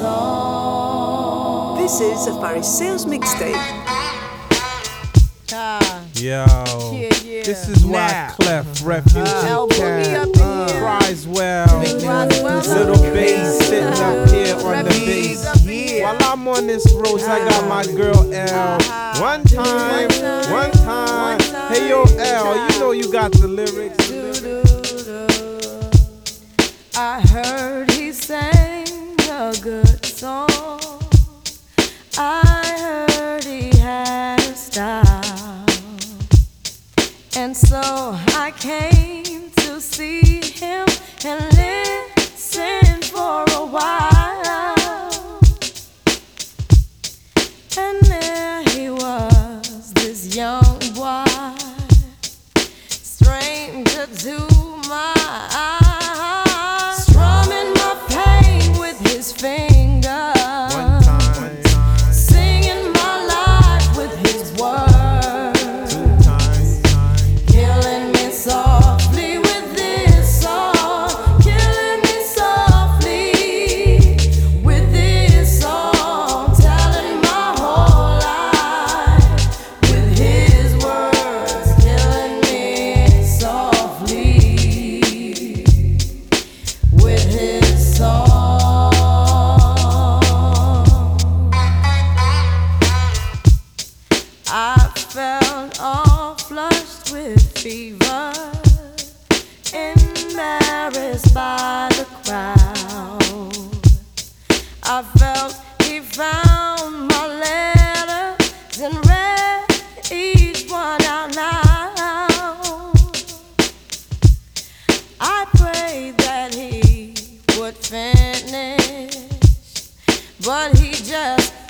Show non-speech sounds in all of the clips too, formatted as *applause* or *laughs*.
song. This is a Paris Sales mixtape. Yo, Yeah, yeah. this is why Now. Clef Refugee El Boogie Cat up cries well. Roswell Little up bass sitting up here on the Refugees bass. up. While I'm on this road, I got my uh-huh. girl L. Uh-huh. One time, one time. Hey yo, L, you know you got the lyrics. I heard he sang a good I heard he had a style. And so I came to see him and listen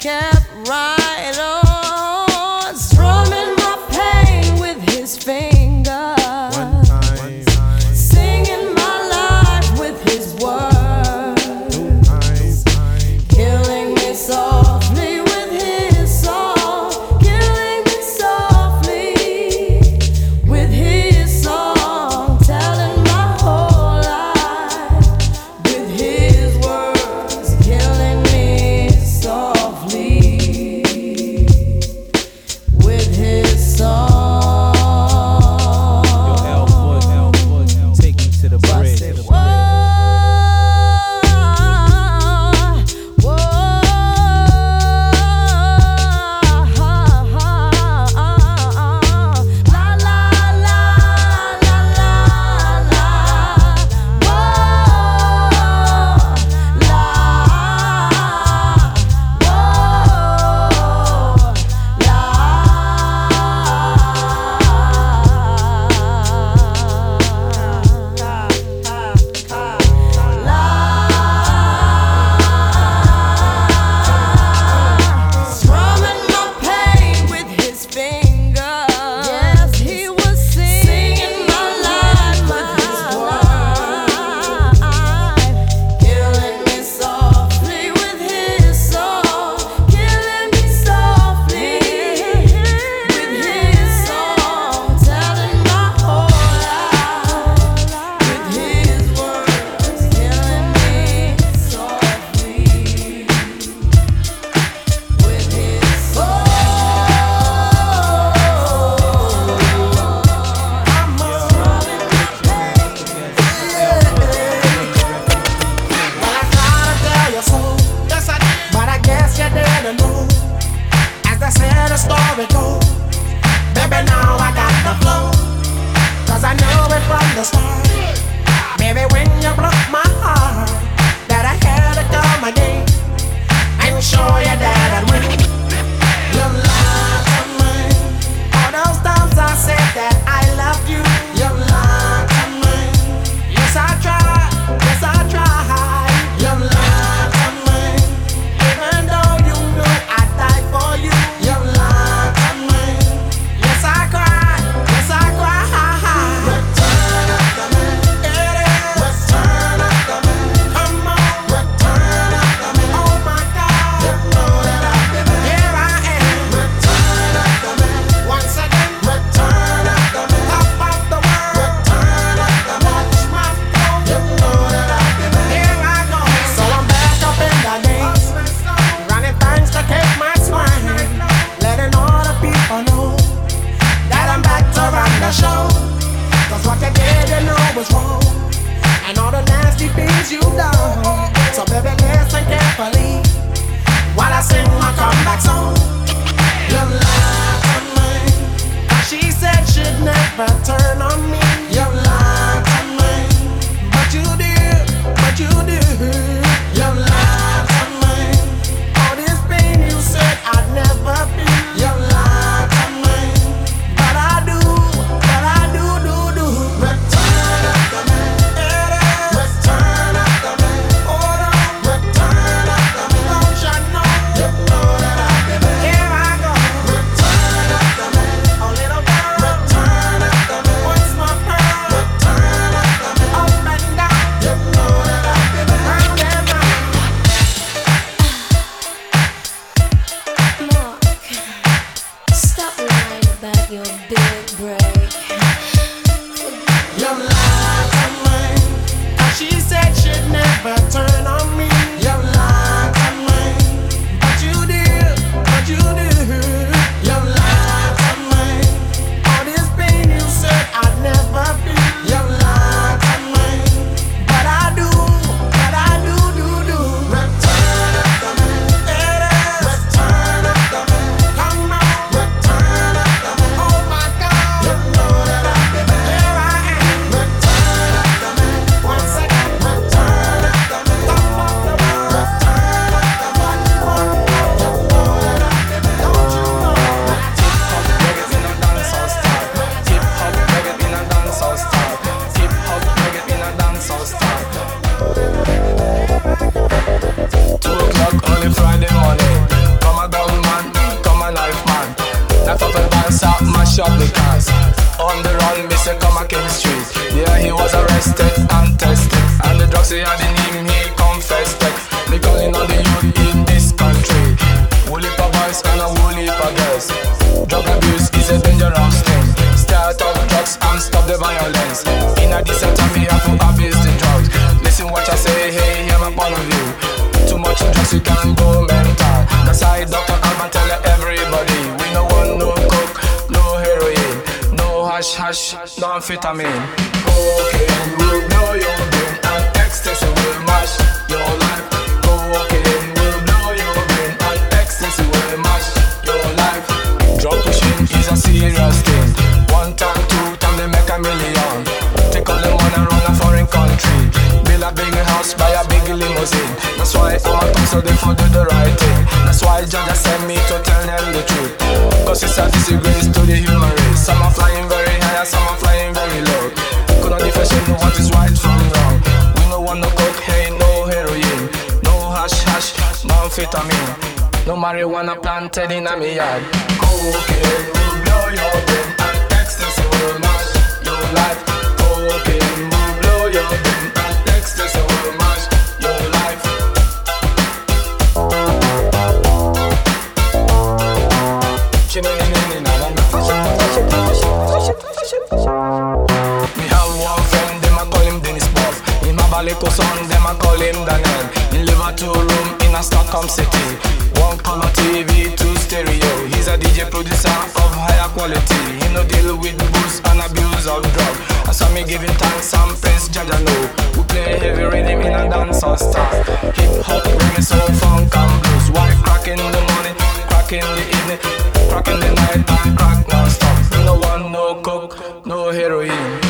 just hash, no marijuana planted in a me yard. Cocaine heroína.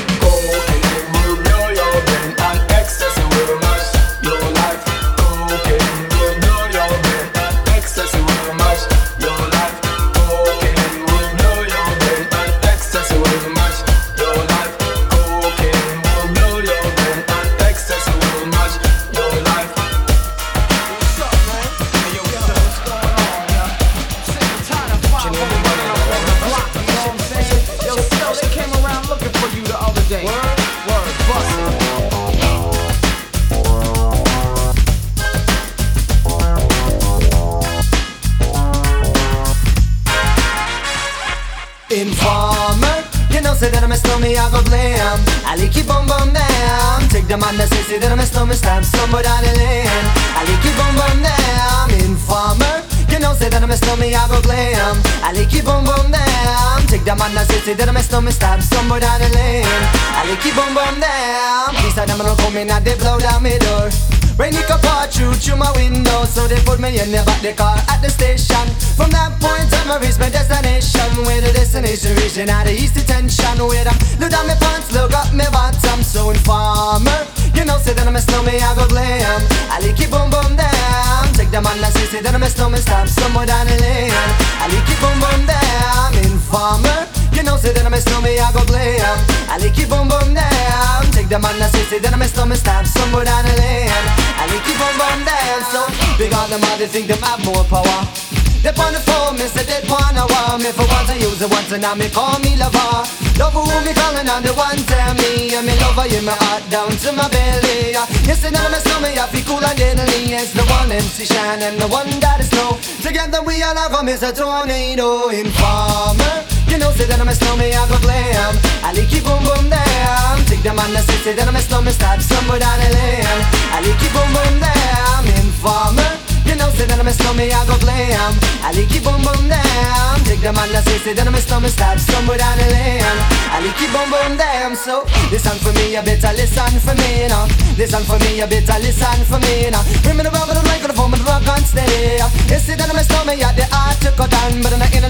The man that that I'm a stormy, stab somebody down the lane Ali keep on bum down Informer, you know say that I'm a stormy, I go glam. blame Ali keep on bum down Take the man that say, say that I'm a stormy, stab somebody down the lane Ali keep on bum down Please I don't come in and they blow down my door. Rain it could pour through through my window So they put me in the back the car at the station. From that point on I reached my destination. Where the destination region out of east detention. Where I look down my pants, look up my bottom So informer, you know say that I'm a snowman, I go glam. I like it boom boom down Take the man that say, say that I'm a snowman, stop. Somewhere down the lane I like it boom boom down Informer, you know say that I'm a snowman, I go glam. I like it boom boom down Take the man that say, say that I'm a snowman, stop. Somewhere down the lane I like it boom boom down So big on them they think them have more power they on the phone, me say they wanna want me For once I use it once and now me call me lover. Love who me calling on the one tell me. And me lover in my heart down to my belly. Yes, and now my stomach I feel cool and deadly. It's the one MC Shan and the one that is snow Together we all have a Mr. Tornado Informer. You know say that I'm a snowman, I go glam. I like it boom boom down Take the man that say, say that I'm a snowman Stop somewhere down the lane. I like it boom boom down Informer you know, say that I'm a snowman, I go glam. I like it boom boom down Take the man that say, say that I'm a snowman Stop somewhere down the lane I like it boom boom down So, listen for me, you better listen for me now Listen for me, you better listen for me now Bring me the rubber, the microphone, the rock and steady You say that I'm a snowman, yeah, the art to cut down But I'm not in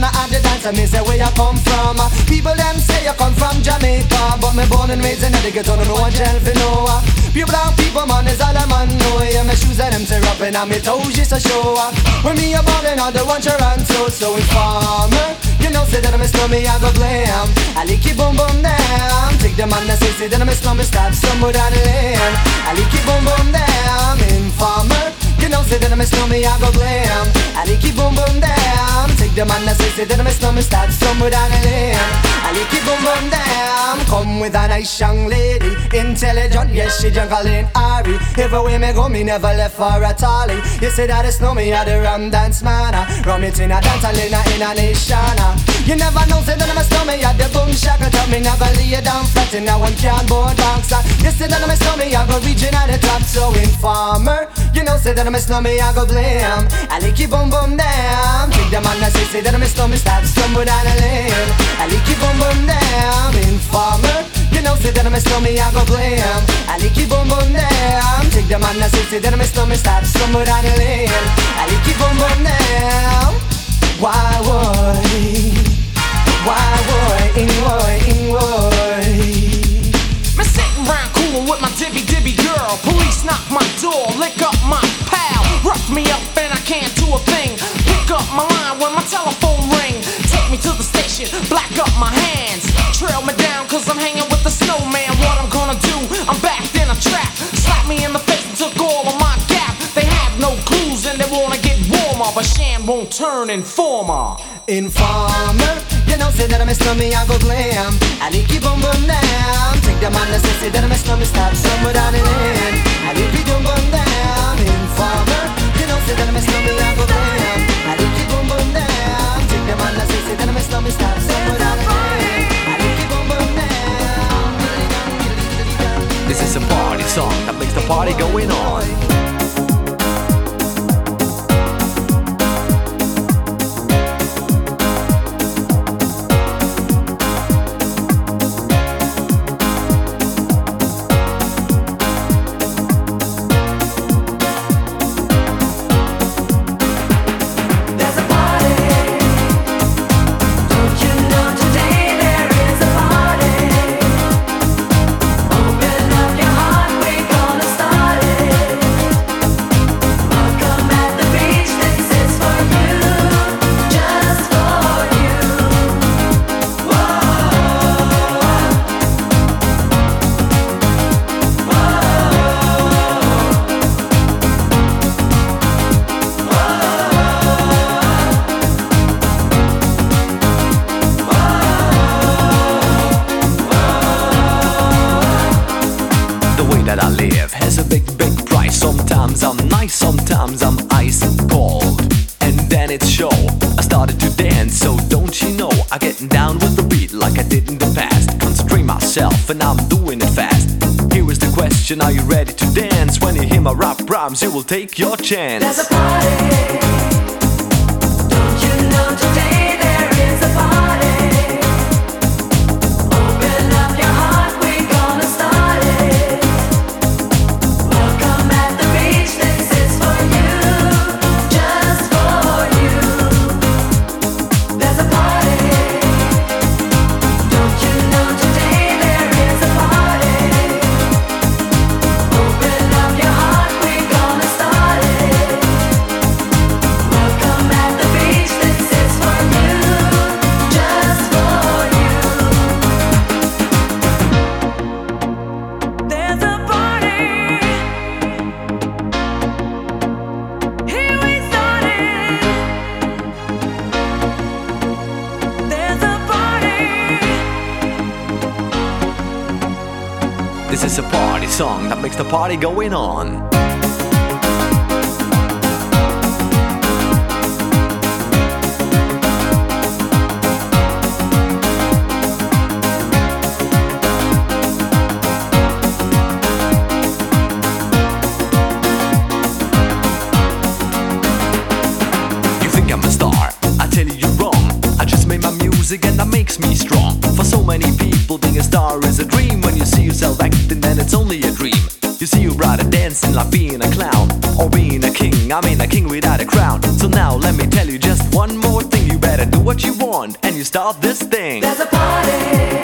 and out the dance, I me say come from. Uh, people them say you come from Jamaica But me born and raised in the ghetto, no one tell for no uh. Pure brown people, man, is all I'm on know Yeah, my shoes and them tear up and my toes just a show up When me a ballin' on the one Toronto So informer, you know say that I'm a snowman, I go glam. I like it boom boom down Take the man that say, say that I'm a snowman, stop somewhere down the lane. I like it boom boom down Informer, know say that I'm a snowman, I go glam. I like it boom boom down Take the man that says say that I miss no me start somewhere down the lane I like it boom boom damn. Come with a nice young lady. Intelligent, yes she jungle in Ari Everywhere me go me never left for a tally. You say that it's no me at the rum dance man ah. Rum it in a dance hall in a, a nation ah. You never know say that I miss no me at the boom shaka Tell me never lay down flat in a one can board box You say that I miss no me I go reaching at the top so informer. You know say that I miss no me I go blame I like it boom boom damn. Take the man that say say that I miss no me start stumble down the lane. I like it boom boom damn Informer. You know say that I miss no me I go blame I like it boom boom damn. Take the man that say say that I miss no me start stumble down the lane. I like it boom boom damn. Why would Why would Ingwoy Ingwoy Me sitting round coolin' with my dibby dibby girl. Police knock my door, lick up my pal. Rough me up and I can't do a thing. Pick up my line when my telephone ring. Take me to the station, black up my hands. Trail me down cause I'm hanging with the snowman. What I'm gonna do? I'm backed in a trap. Slap me in the face and took all of my gap. They have no clues and they wanna get warmer. But won't turn informer. Informer, you know say that I miss no me, I go glam. I like you boom boom down. Take the man that say say that I miss no me, stop somewhere down the lane. I like you boom boom down. Informer, you know say that I miss no me, I go glam. I like you boom boom down. Take the man that say say that I miss no me, stop somewhere down the lane. I like you boom boom down. This is a party song that makes the party going on. And I'm doing it fast. Here is the question: Are you ready to dance? When you hear my rap rhymes, you will take your chance. There's a party. Made my music and that makes me strong. For so many people, being a star is a dream. Like being a clown or being a king. I mean, a king without a crown. So now let me tell you just one more thing. You better do what you want and you start this thing. There's a party.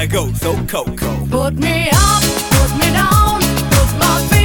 I go so Coco, Put me up, put me down, put my feet.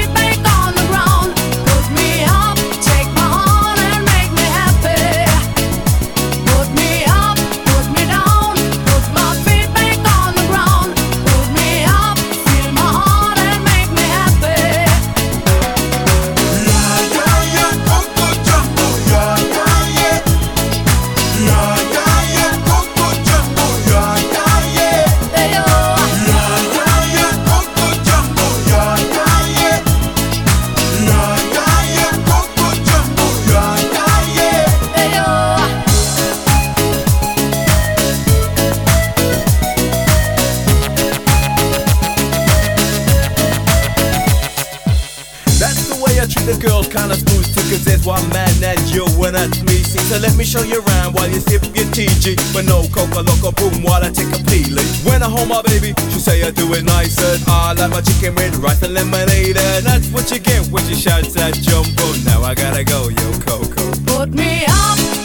So let me show you around while you sip your TG. But no coca loco boom while I take a peely. When I hold my baby, she say I do it nicer. I like my chicken with rice and lemonade. And that's what you get when you shout that jumbo. Now I gotta go, yo Coco. Put me up.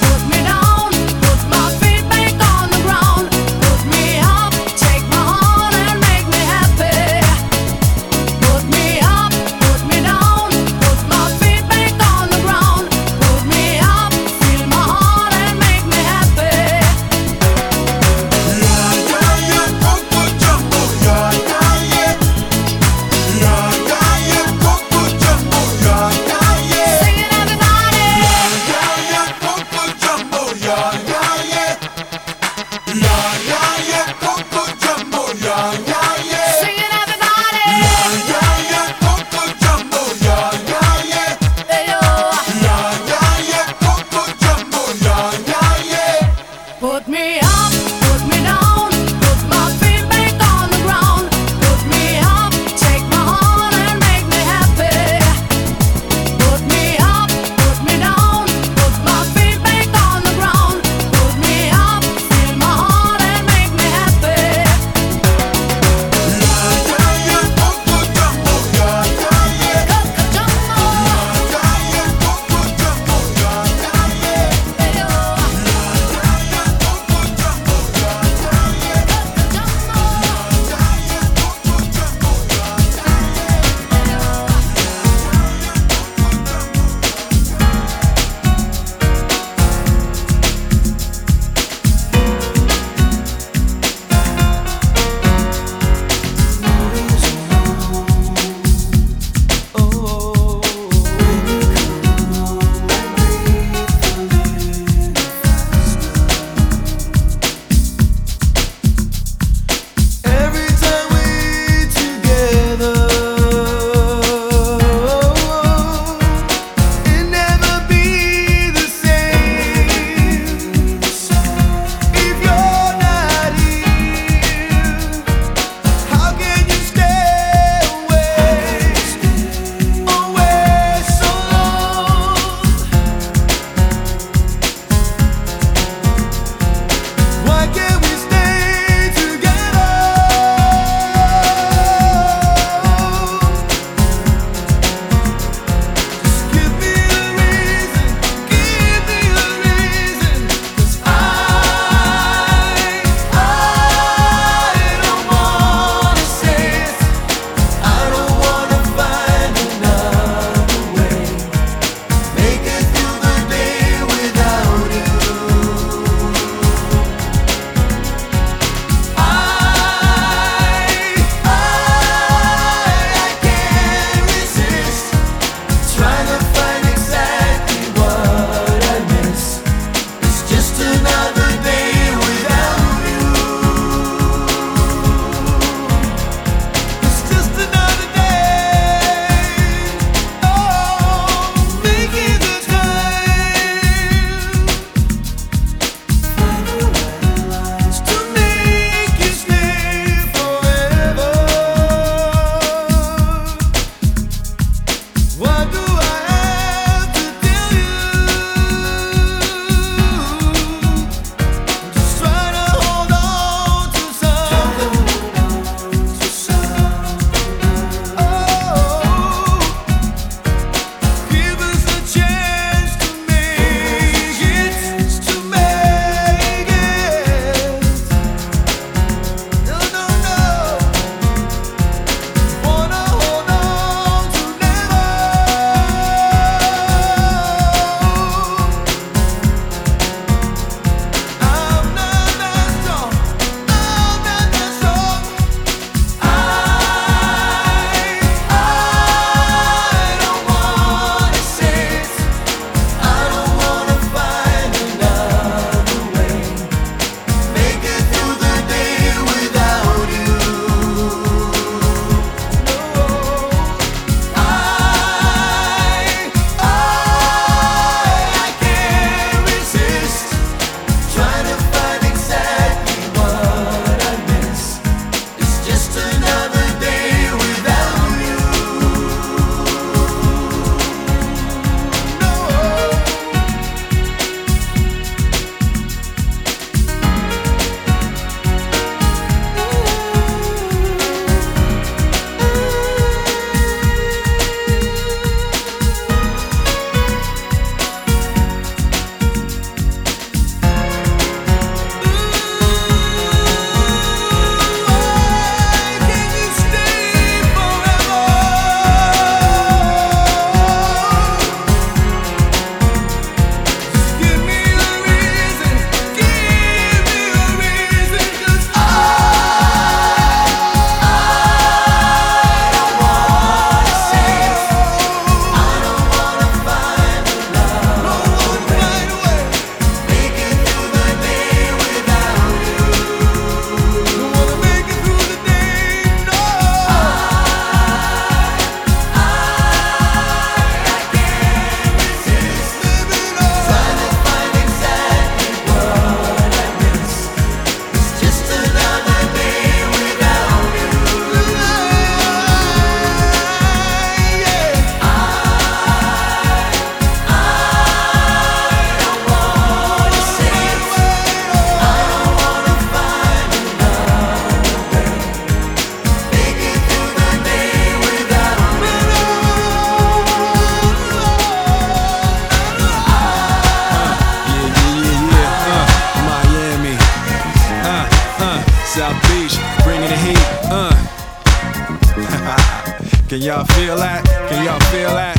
Y'all feel that? Can y'all feel that?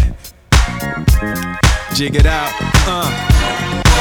Jig it out. Uh.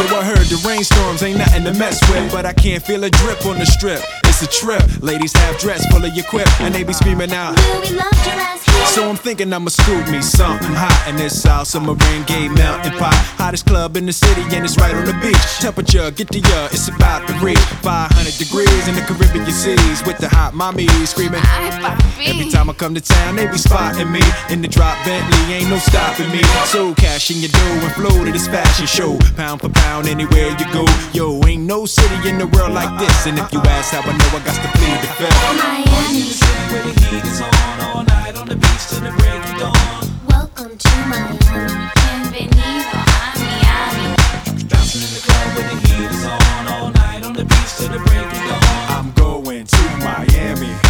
Yo, I heard the rainstorms ain't nothing to mess with, but I can't feel a drip on the strip. It's a trip. Ladies have dressed, full of your quip, and they be screaming out. Will we love your ass here? So I'm thinking I'ma scoop me something hot in this South Submarine Gay Mountain Pot. Hottest club in the city and it's right on the beach. Temperature, get to uh, it's about to reach 500 degrees in the Caribbean seas with the hot mommy screaming. Ay, papi. Every time I come to town, they be spotting me in the drop Bentley, ain't no stopping me. So cash in your dough and flow to this fashion show, pound for pound anywhere you go. Yo, ain't no city in the world like this. And if you ask how I know, I got to plead the fifth. Miami. Where the heat is on all night on the beach till the break of dawn. Welcome to Miami. Bienvenido a Miami. I'm going to Miami.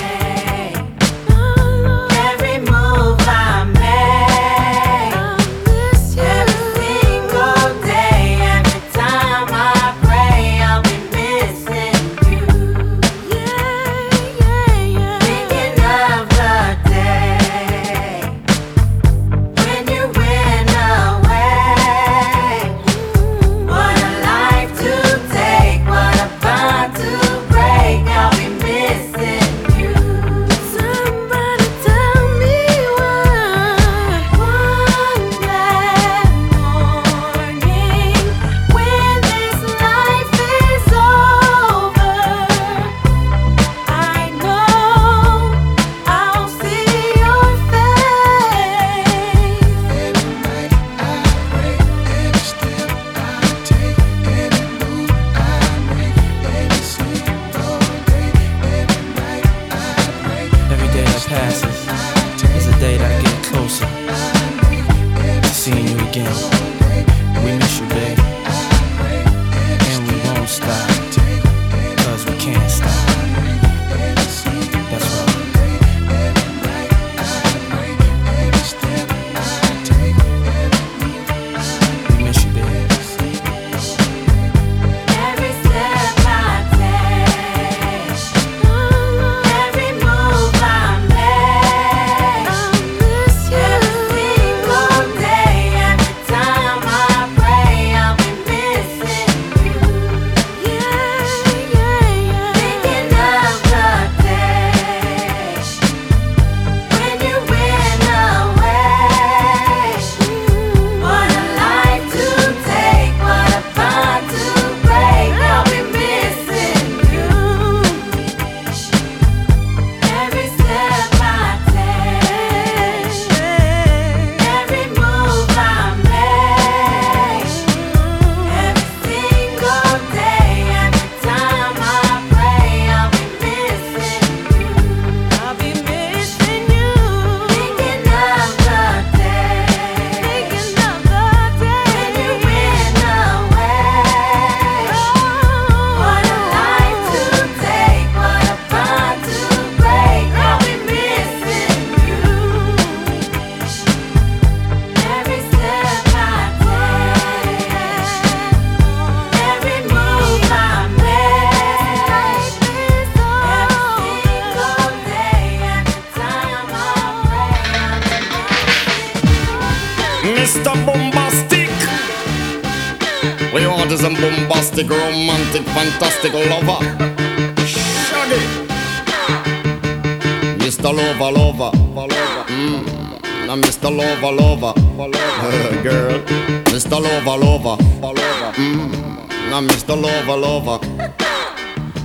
Lover.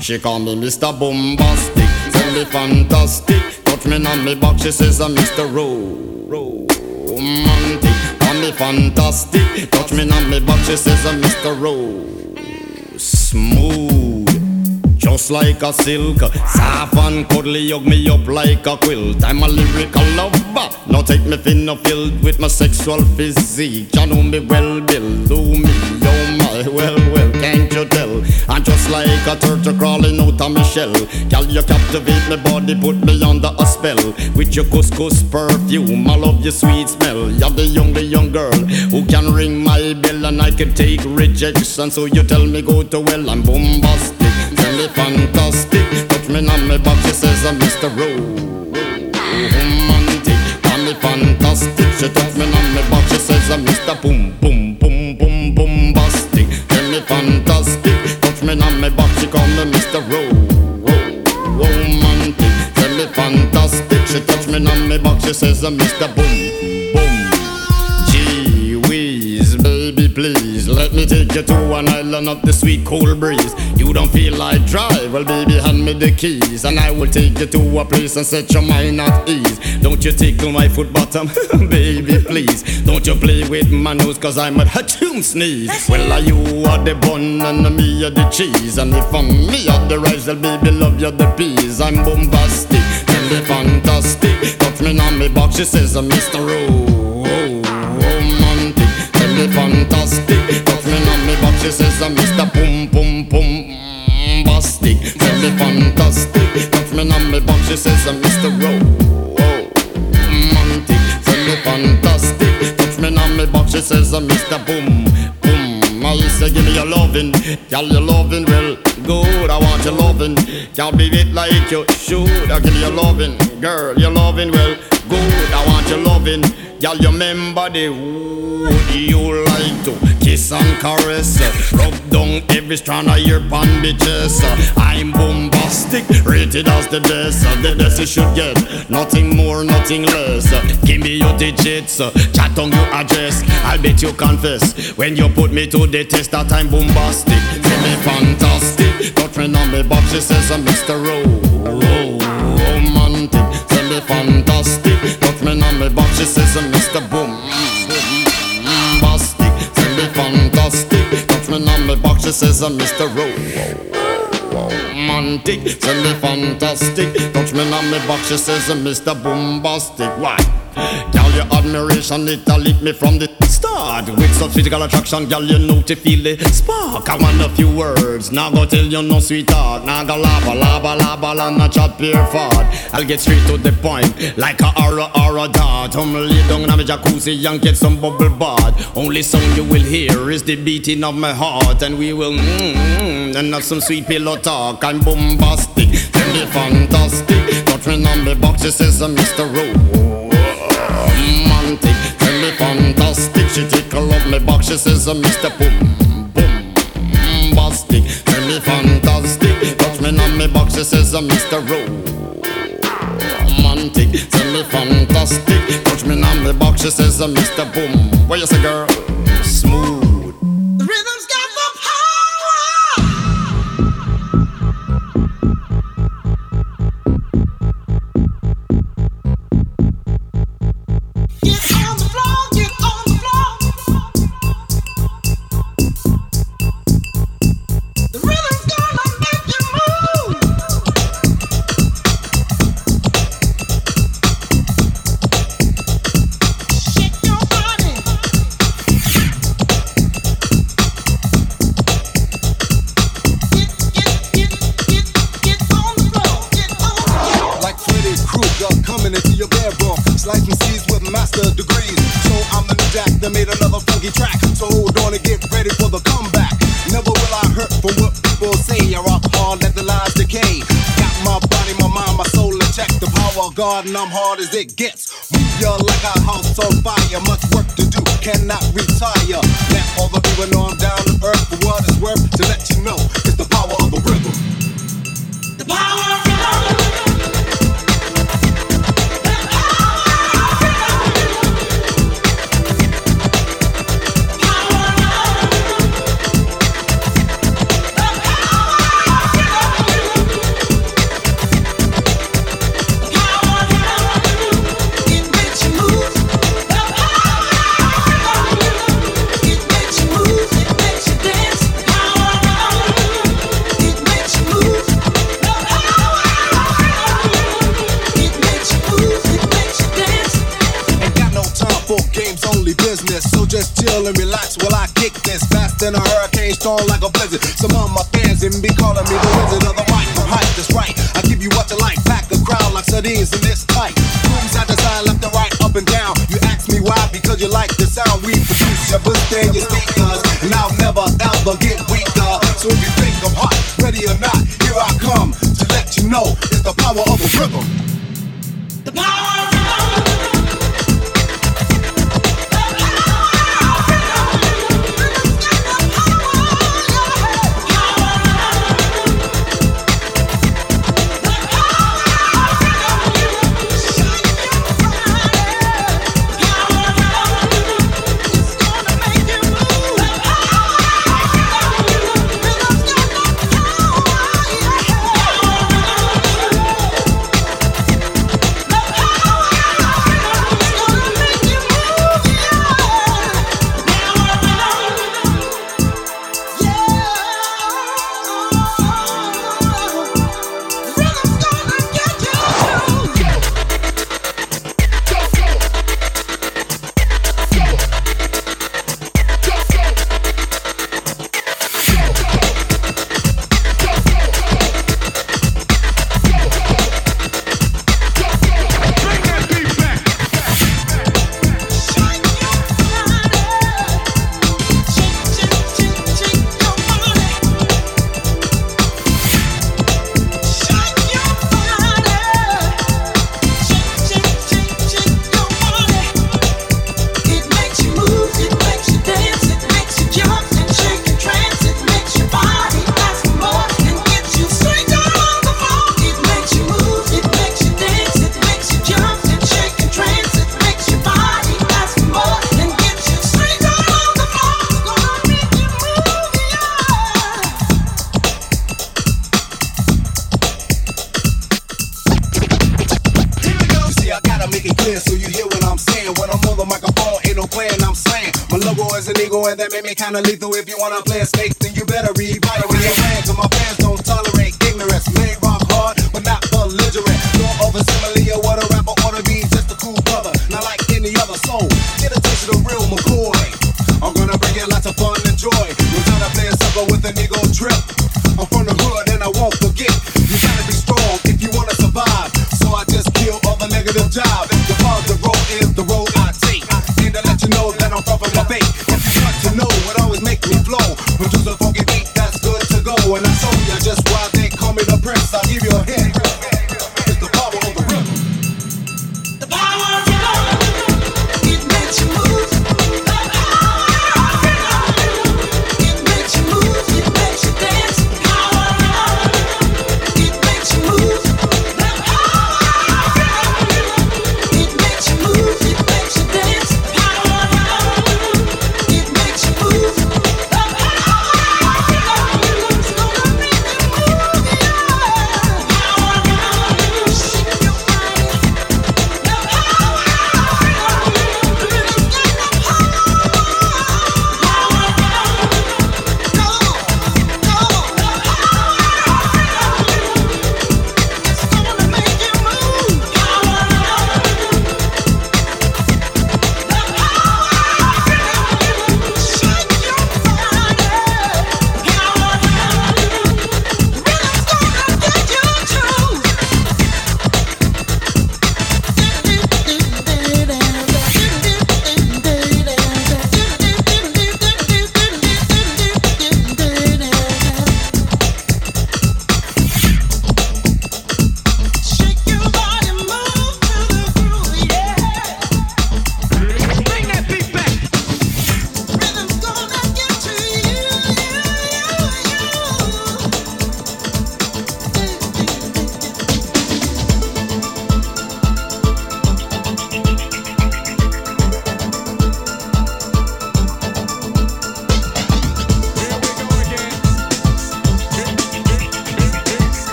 She call me Mr. Bombastic, tell me fantastic. Touch me on me back, she says I'm Mr. Romantic. Call me fantastic, touch me on me back, she says I'm Mr. Rose. Smooth, just like a silk. Soft and cuddly, hug me up like a quilt. I'm a lyrical lover. Now take me thin or filled with my sexual physique. You know me well, Bill. Do me, oh my, well, well, tell? I'm just like a turtle crawling out of my shell. Girl, you captivate my body, put me under a spell. With your couscous perfume, I love your sweet smell. You're the young, the young girl who can ring my bell and I can take rejection. So you tell me go to well, I'm bombastic. Tell me fantastic. Touch me on my back, she says I'm Mr. Romantic. Call me fantastic. She touch me on my back, she says I'm Mr. Boom, me on my back, she says uh, I'm Mr. Boom, boom. Gee whiz, baby, please let me take you to an island of the sweet cool breeze. You don't feel like drive, well, baby, hand me the keys, and I will take you to a place and set your mind at ease. Don't you tickle my foot bottom, *laughs* baby, please. Don't you play with my nose, cause I'm a hatchoon sneeze. Well, are you are the bun and me are the cheese, and if I'm me are the rice, well, baby, love you the peas. I'm bombastic, me fantastic. Touch me on me box, she says, I'm Mr. Ro- romantic. Tell me fantastic. Touch me on me back, she says I'm Mr. Boom Boom Boom Bastic. Tell me fantastic. Touch me on me back, she says I'm Mr. Ro- romantic. Tell me fantastic. Touch me on me back, she says I'm Mr. Boom Boom. I say give me your lovin', girl your lovin' well good. I want your lovin', can't be it like you should. I give you your lovin', girl your lovin' well good. I want your lovin', girl you remember the would you like to kiss and caress, rub down every strand of your. Uh, I'm bombastic, rated as the best. The best you should get, nothing more, nothing less. Give me your digits, chat on your address. I'll bet you confess when you put me to the test that I'm bombastic. Feel me fantastic, touch me on me box, she says I'm Mr. Ro- box, she says I'm Mr. Boom. Bombastic, me fantastic, touch me on me box, she says I'm Mr. Ro- Romantic. me fantastic. Touch me on me back, she says, I'm Mr. Bombastic. Why? Girl, your admiration, it a lit me from the start. With such physical attraction, girl, you know to feel the spark. I want a few words, now go tell you no sweetheart. Now go lava, lava, lava, and not chat pure fart. I'll get straight to the point, like a aura, aura dart. I'm lay down in my jacuzzi and get some bubble bath. Only sound you will hear is the beating of my heart, and we will mmm, mm, and have some sweet pillow talk. I'm bombastic, tell me fantastic. Touch me on the box, it says, Mr. Romantic, tell me fantastic. She tickle up my box, she says, uh, Mr. Boom, boom, bombastic. Tell me fantastic. Touch me on my box, she says, uh, Mr. Romantic, tell me fantastic. Touch me on my box, she says, uh, Mr. Boom. What you say, girl? Smooth. And I'm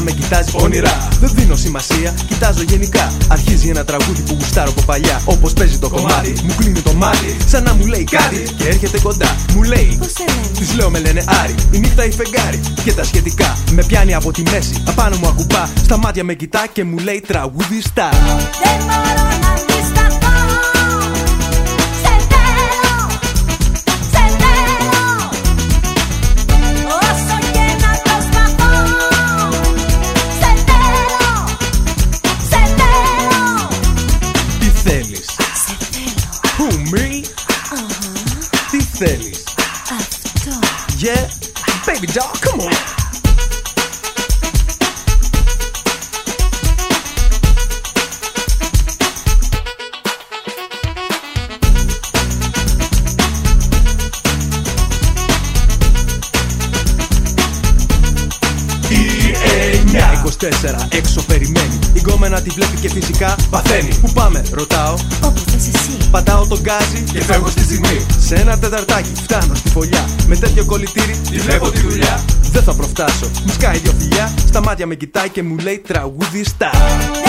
να με κοιτάζει όνειρα. Δεν δίνω σημασία, κοιτάζω γενικά. Αρχίζει ένα τραγούδι που γουστάρω από παλιά. Όπως παίζει το κομμάτι, μου κλείνει το μάτι. Σαν να μου λέει κάτι και έρχεται κοντά. Μου λέει, Της λέω με λένε Άρη, η νύχτα η φεγγάρι. Και τα σχετικά με πιάνει από τη μέση. Απάνω μου ακουμπά, στα μάτια με κοιτά και μου λέει τραγουδιστά. Δεν μπορώ να Η γκόμενα τη βλέπει και φυσικά παθαίνει. Πού πάμε ρωτάω. Όπου θες εσύ. Πατάω τον γκάζι και φεύγω στη στιγμή. Σε ένα τεταρτάκι φτάνω στη φωλιά. Με τέτοιο κολλητήρι τη βλέπω τη δουλειά. Δεν θα προφτάσω. Μου σκάει δυο φιλιά Στα μάτια με κοιτάει και μου λέει τραγουδιστά. Δεν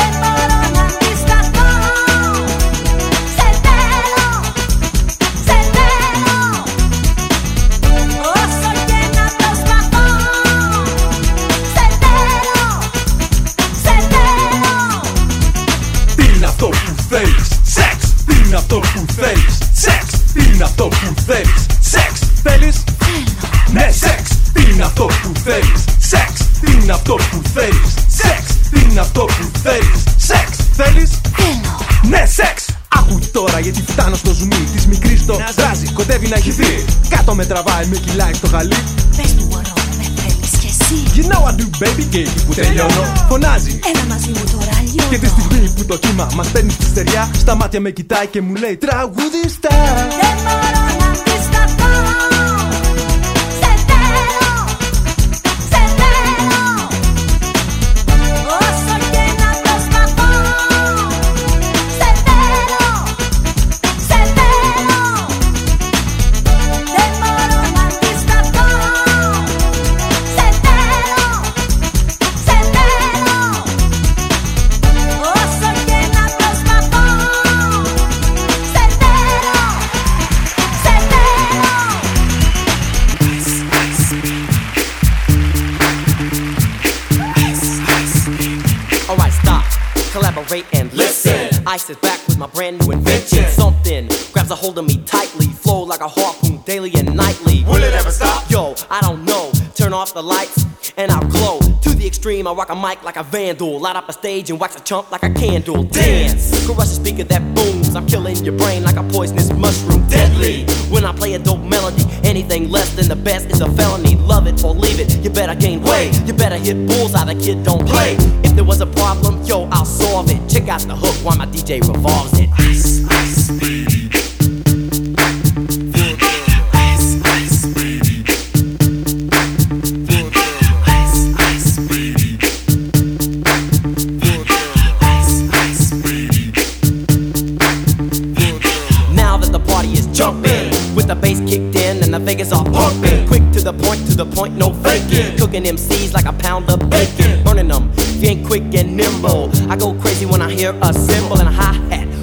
στο ζουμί Της μικρής το ράζει Κοντεύει να χυθεί Κάτω με τραβάει με κυλάει στο χαλί. Πες του μπορώ, με θέλεις κι εσύ. You know I do baby και εκεί που τελειώνω Φωνάζει. Έλα μαζί μου τώρα λιώνω και τη στιγμή που το κύμα μας παίρνει στη στεριά Στα μάτια με κοιτάει και μου λέει τραγουδιστά. Δεν hold of me tightly, flow like a harpoon daily and nightly. Will it ever stop? Yo, I don't know. Turn off the lights and I'll glow. To the extreme, I rock a mic like a vandal. Light up a stage and wax a chump like a candle. Dance, crush a speaker that booms. I'm killing your brain like a poisonous mushroom. Deadly. When I play a dope melody, anything less than the best is a felony. Love it or leave it. You better gain weight. You better hit bullseye. The kid don't play. If there was a problem, yo, I'll solve it. Check out the hook while my DJ revolves it. Ice, ice, point, no faking. Cooking MCs like a pound of bacon. Burning them, if you ain't quick and nimble. I go crazy when I hear a cymbal and a hi hat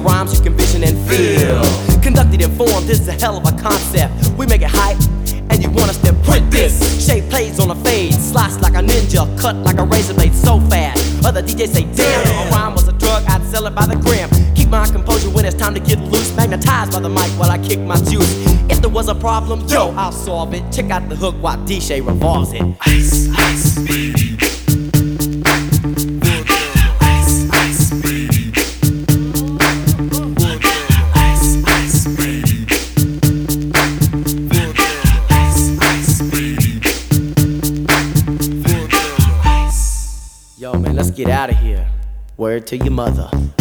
Rhymes you can vision and feel. Conducted in form, this is a hell of a concept. We make it hype. And you want us to print this. Shay plays on a fade Slice like a ninja Cut like a razor blade so fast. Other DJs say damn If a rhyme was a drug I'd sell it by the gram. Keep my composure when it's time to get loose Magnetized by the mic while I kick my juice. If there was a problem, yo, I'll solve it. Check out the hook while DJ revolves it. Ice, ice, Word to your mother.